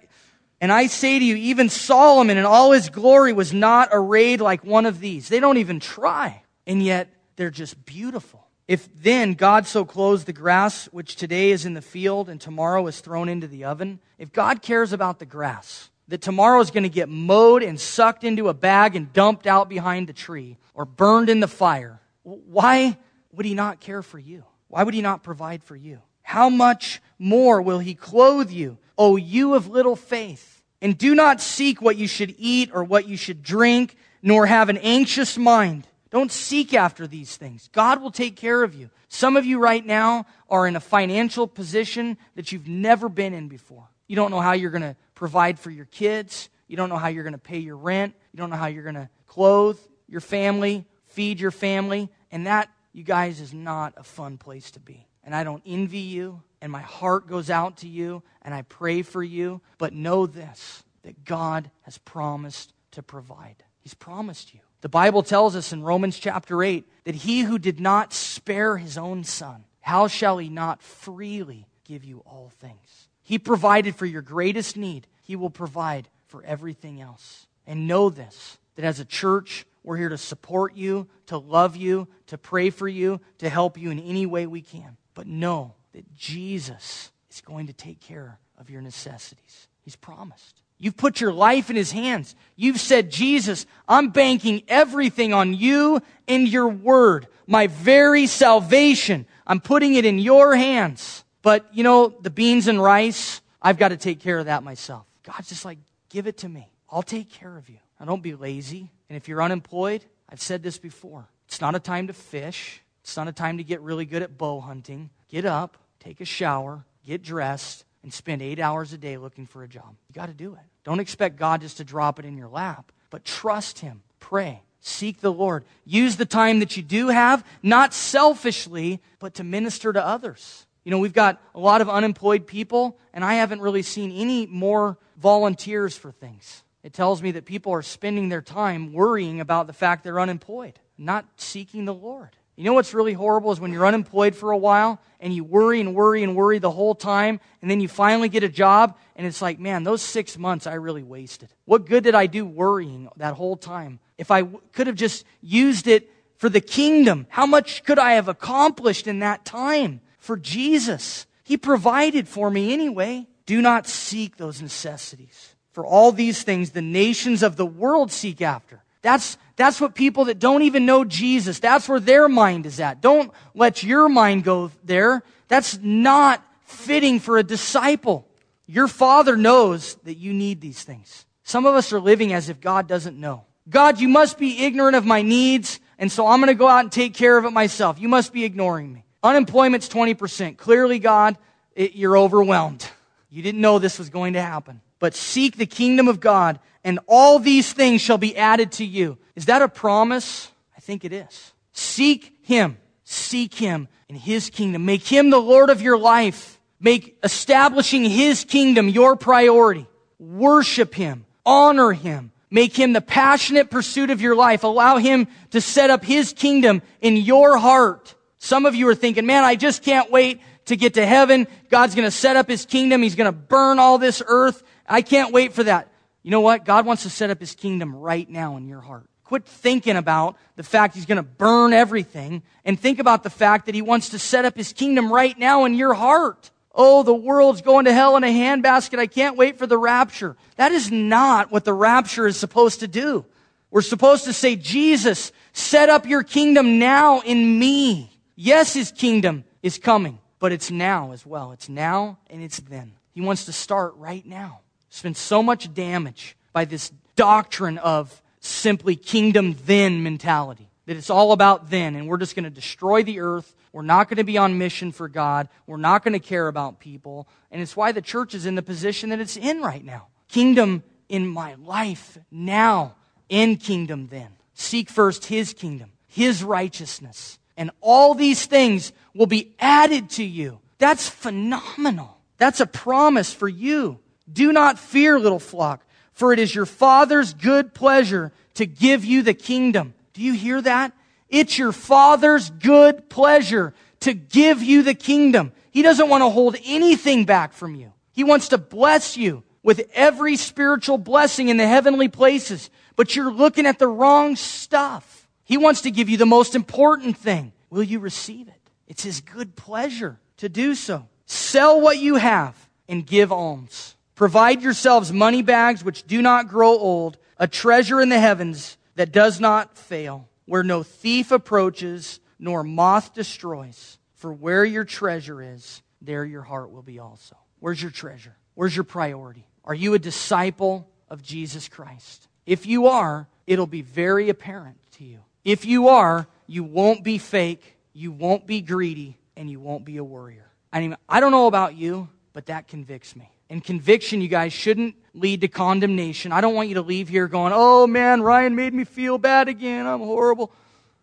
Speaker 2: And I say to you, even Solomon in all his glory was not arrayed like one of these. They don't even try. And yet they're just beautiful. If then God so clothes the grass, which today is in the field and tomorrow is thrown into the oven, if God cares about the grass, that tomorrow is going to get mowed and sucked into a bag and dumped out behind the tree or burned in the fire, why would He not care for you? Why would He not provide for you? How much more will He clothe you, O you of little faith? And do not seek what you should eat or what you should drink, nor have an anxious mind. Don't seek after these things. God will take care of you. Some of you right now are in a financial position that you've never been in before. You don't know how you're going to provide for your kids. You don't know how you're going to pay your rent. You don't know how you're going to clothe your family, feed your family. And that, you guys, is not a fun place to be. And I don't envy you, and my heart goes out to you, and I pray for you. But know this that God has promised to provide. He's promised you. The Bible tells us in Romans chapter 8 that he who did not spare his own son, how shall he not freely give you all things? He provided for your greatest need, he will provide for everything else. And know this that as a church, we're here to support you, to love you, to pray for you, to help you in any way we can. But know that Jesus is going to take care of your necessities. He's promised. You've put your life in his hands. You've said, Jesus, I'm banking everything on you and your word. My very salvation, I'm putting it in your hands. But, you know, the beans and rice, I've got to take care of that myself. God's just like, give it to me. I'll take care of you. Now, don't be lazy. And if you're unemployed, I've said this before. It's not a time to fish. It's not a time to get really good at bow hunting. Get up, take a shower, get dressed, and spend eight hours a day looking for a job. You got to do it. Don't expect God just to drop it in your lap, but trust Him. Pray. Seek the Lord. Use the time that you do have, not selfishly, but to minister to others. You know, we've got a lot of unemployed people, and I haven't really seen any more volunteers for things. It tells me that people are spending their time worrying about the fact they're unemployed, not seeking the Lord. You know what's really horrible is when you're unemployed for a while and you worry and worry and worry the whole time, and then you finally get a job, and it's like, man, those six months I really wasted. What good did I do worrying that whole time? If I w- could have just used it for the kingdom, how much could I have accomplished in that time for Jesus? He provided for me anyway. Do not seek those necessities. For all these things the nations of the world seek after. That's, that's what people that don't even know Jesus, that's where their mind is at. Don't let your mind go there. That's not fitting for a disciple. Your father knows that you need these things. Some of us are living as if God doesn't know. God, you must be ignorant of my needs, and so I'm going to go out and take care of it myself. You must be ignoring me. Unemployment's 20%. Clearly, God, it, you're overwhelmed. You didn't know this was going to happen but seek the kingdom of God, and all these things shall be added to you. Is that a promise? I think it is. Seek Him. Seek Him in His kingdom. Make Him the Lord of your life. Make establishing His kingdom your priority. Worship Him. Honor Him. Make Him the passionate pursuit of your life. Allow Him to set up His kingdom in your heart. Some of you are thinking, man, I just can't wait to get to heaven. God's going to set up His kingdom. He's going to burn all this earth I can't wait for that. You know what? God wants to set up his kingdom right now in your heart. Quit thinking about the fact he's going to burn everything and think about the fact that he wants to set up his kingdom right now in your heart. Oh, the world's going to hell in a handbasket. I can't wait for the rapture. That is not what the rapture is supposed to do. We're supposed to say, Jesus, set up your kingdom now in me. Yes, his kingdom is coming, but it's now as well. It's now and it's then. He wants to start right now. There's been so much damage by this doctrine of simply kingdom then mentality. That it's all about then, and we're just going to destroy the earth. We're not going to be on mission for God. We're not going to care about people. And it's why the church is in the position that it's in right now. Kingdom in my life now, in kingdom then. Seek first his kingdom, his righteousness. And all these things will be added to you. That's phenomenal. That's a promise for you. Do not fear, little flock, for it is your Father's good pleasure to give you the kingdom. Do you hear that? It's your Father's good pleasure to give you the kingdom. He doesn't want to hold anything back from you. He wants to bless you with every spiritual blessing in the heavenly places, but you're looking at the wrong stuff. He wants to give you the most important thing. Will you receive it? It's His good pleasure to do so. Sell what you have and give alms. Provide yourselves money bags which do not grow old, a treasure in the heavens that does not fail, where no thief approaches nor moth destroys. For where your treasure is, there your heart will be also. Where's your treasure? Where's your priority? Are you a disciple of Jesus Christ? If you are, it'll be very apparent to you. If you are, you won't be fake, you won't be greedy, and you won't be a worrier. I mean, I don't know about you, but that convicts me. And conviction, you guys, shouldn't lead to condemnation. I don't want you to leave here going, oh man, Ryan made me feel bad again. I'm horrible.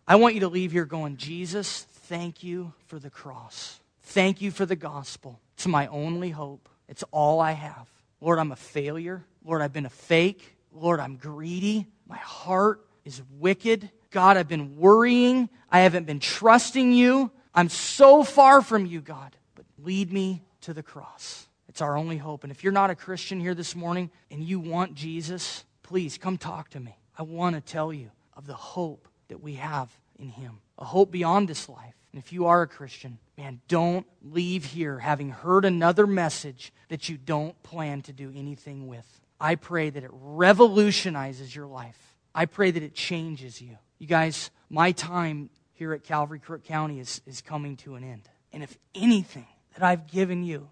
Speaker 2: I want you to leave here going, Jesus, thank you for the cross. Thank you for the gospel. It's my only hope. It's all I have. Lord, I'm a failure. Lord, I've been a fake. Lord, I'm greedy. My heart is wicked. God, I've been worrying. I haven't been trusting you. I'm so far from you, God. But lead me to the cross. It's our only hope. And if you're not a Christian here this morning and you want Jesus, please come talk to me. I want to tell you of the hope that we have in Him, a hope beyond this life. And if you are a Christian, man, don't leave here having heard another message that you don't plan to do anything with. I pray that it revolutionizes your life. I pray that it changes you. You guys, my time here at Calvary Crook County is, is coming to an end. And if anything that I've given you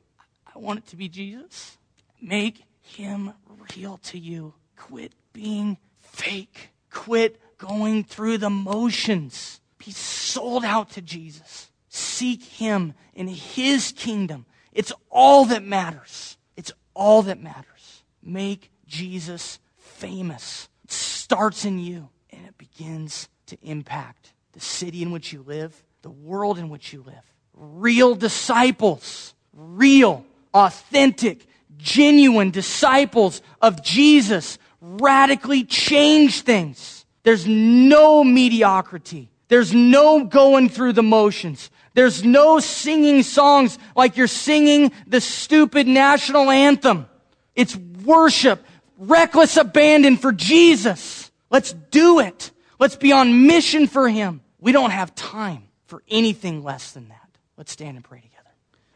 Speaker 2: I want it to be Jesus. Make him real to you. Quit being fake. Quit going through the motions. Be sold out to Jesus. Seek him in his kingdom. It's all that matters. It's all that matters. Make Jesus famous. It starts in you and it begins to impact the city in which you live, the world in which you live. Real disciples. Real authentic, genuine disciples of Jesus radically change things. There's no mediocrity. There's no going through the motions. There's no singing songs like you're singing the stupid national anthem. It's worship, reckless abandon for Jesus. Let's do it. Let's be on mission for Him. We don't have time for anything less than that. Let's stand and pray together.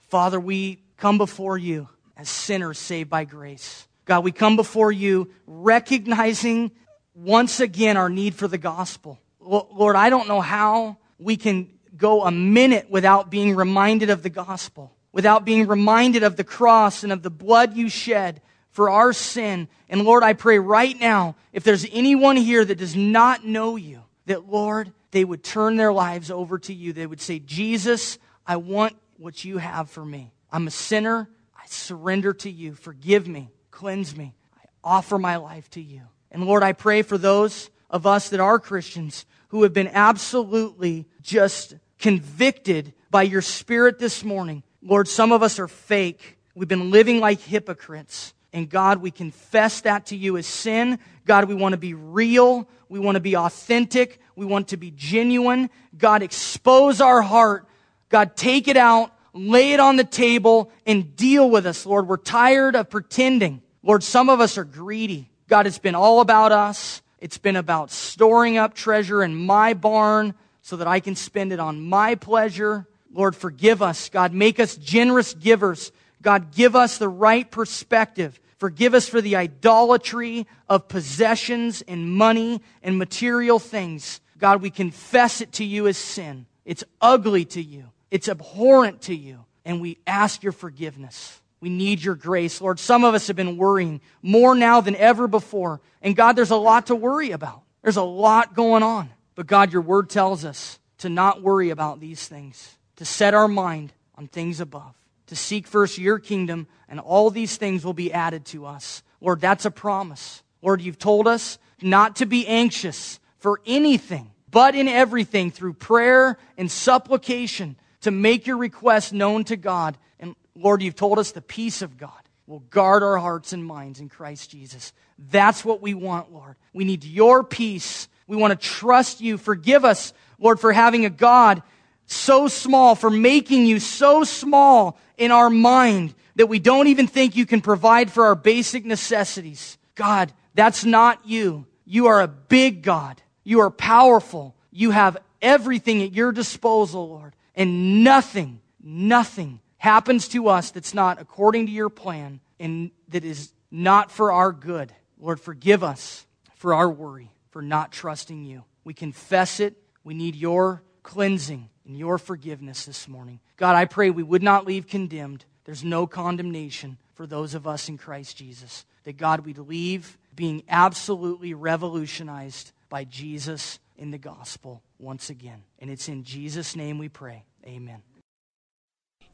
Speaker 2: Father, we come before you as sinners saved by grace. God, we come before you recognizing once again our need for the gospel. Lord, I don't know how we can go a minute without being reminded of the gospel, without being reminded of the cross and of the blood you shed for our sin. And Lord, I pray right now, if there's anyone here that does not know you, that Lord, they would turn their lives over to you. They would say, Jesus, I want what you have for me. I'm a sinner. I surrender to you. Forgive me. Cleanse me. I offer my life to you. And Lord, I pray for those of us that are Christians who have been absolutely just convicted by your spirit this morning. Lord, some of us are fake. We've been living like hypocrites. And God, we confess that to you as sin. God, we want to be real. We want to be authentic. We want to be genuine. God, expose our heart. God, take it out, lay it on the table, and deal with us, Lord. We're tired of pretending. Lord, some of us are greedy. God, it's been all about us. It's been about storing up treasure in my barn so that I can spend it on my pleasure. Lord, forgive us. God, make us generous givers. God, give us the right perspective. Forgive us for the idolatry of possessions and money and material things. God, we confess it to you as sin. It's ugly to you. It's abhorrent to you. And we ask your forgiveness. We need your grace. Lord, some of us have been worrying more now than ever before. And God, there's a lot to worry about. There's a lot going on. But God, your word tells us to not worry about these things, to set our mind on things above, to seek first your kingdom, and all these things will be added to us. Lord, that's a promise. Lord, you've told us not to be anxious for anything, but in everything through prayer and supplication to make your requests known to God And Lord, you've told us the peace of God will guard our hearts and minds in Christ Jesus. That's what we want, Lord. We need your peace. We want to trust you. Forgive us, Lord, for having a God so small, for making you so small in our mind that we don't even think you can provide for our basic necessities. God, that's not you. You are a big God. You are powerful. You have everything at your disposal, Lord. And nothing, nothing happens to us that's not according to your plan and that is not for our good. Lord, forgive us for our worry, for not trusting you. We confess it. We need your cleansing and your forgiveness this morning. God, I pray we would not leave condemned. There's no condemnation for those of us in Christ Jesus. That God, we'd leave being absolutely revolutionized by Jesus in the gospel once again. And it's in Jesus' name we pray. Amen.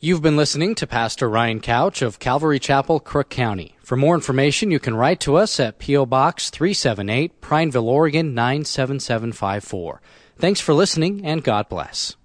Speaker 1: You've been listening to Pastor Ryan Couch of Calvary Chapel, Crook County. For more information, you can write to us at P.O. Box 378, Prineville, Oregon 97754. Thanks for listening, and God bless.